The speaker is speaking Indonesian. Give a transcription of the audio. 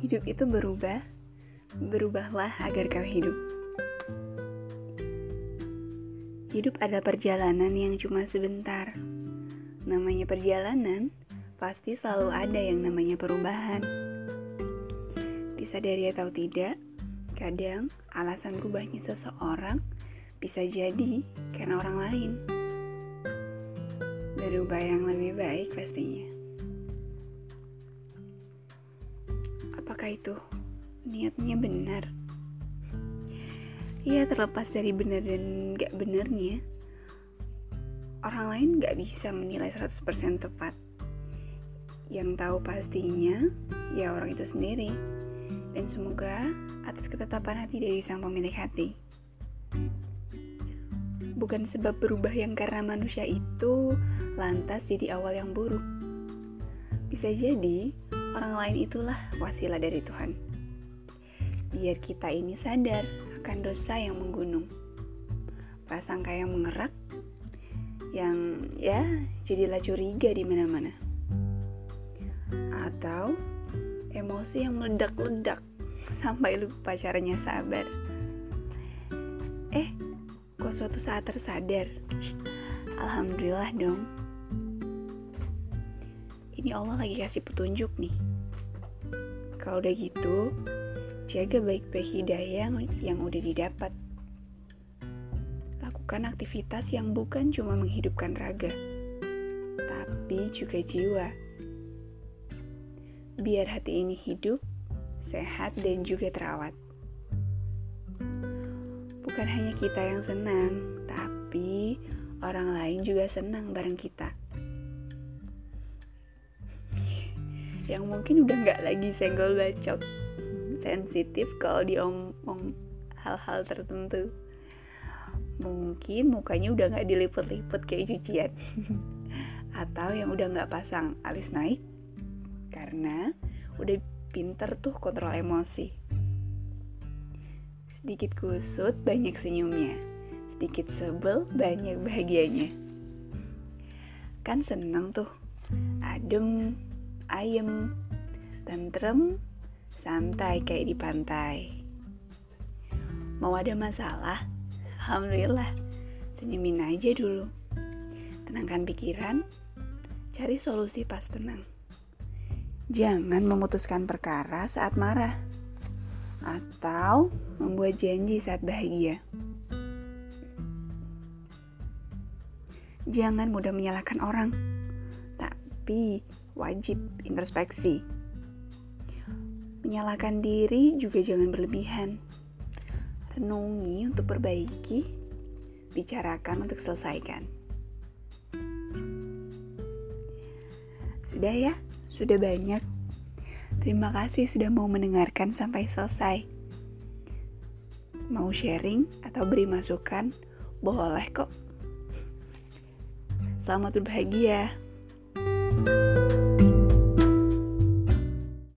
Hidup itu berubah, berubahlah agar kau hidup. Hidup adalah perjalanan yang cuma sebentar. Namanya perjalanan, pasti selalu ada yang namanya perubahan. Disadari atau tidak, kadang alasan berubahnya seseorang bisa jadi karena orang lain. Berubah yang lebih baik pastinya. Apakah itu niatnya benar? Iya terlepas dari benar dan gak benernya Orang lain gak bisa menilai 100% tepat. Yang tahu pastinya ya orang itu sendiri. Dan semoga atas ketetapan hati dari sang pemilik hati. Bukan sebab berubah yang karena manusia itu lantas jadi awal yang buruk. Bisa jadi orang lain itulah wasilah dari Tuhan Biar kita ini sadar akan dosa yang menggunung. Prasangka yang mengerak, yang ya jadilah curiga di mana-mana. Atau emosi yang meledak-ledak sampai lupa caranya sabar. Eh, kok suatu saat tersadar? Alhamdulillah dong. Ini Allah lagi kasih petunjuk nih. Kalau udah gitu, Jaga baik-baik hidayah yang udah didapat. Lakukan aktivitas yang bukan cuma menghidupkan raga, tapi juga jiwa. Biar hati ini hidup, sehat, dan juga terawat. Bukan hanya kita yang senang, tapi orang lain juga senang bareng kita. Yang mungkin udah nggak lagi senggol bacot sensitif kalau diomong hal-hal tertentu. Mungkin mukanya udah nggak dilipet-lipet kayak cucian. Atau yang udah nggak pasang alis naik karena udah pinter tuh kontrol emosi. Sedikit kusut banyak senyumnya. Sedikit sebel banyak bahagianya. Kan seneng tuh adem ayem tentrem santai kayak di pantai. Mau ada masalah? Alhamdulillah, senyumin aja dulu. Tenangkan pikiran, cari solusi pas tenang. Jangan memutuskan perkara saat marah atau membuat janji saat bahagia. Jangan mudah menyalahkan orang, tapi wajib introspeksi. Menyalahkan diri juga jangan berlebihan. Renungi untuk perbaiki, bicarakan untuk selesaikan. Sudah ya, sudah banyak. Terima kasih sudah mau mendengarkan sampai selesai. Mau sharing atau beri masukan, boleh kok. Selamat berbahagia.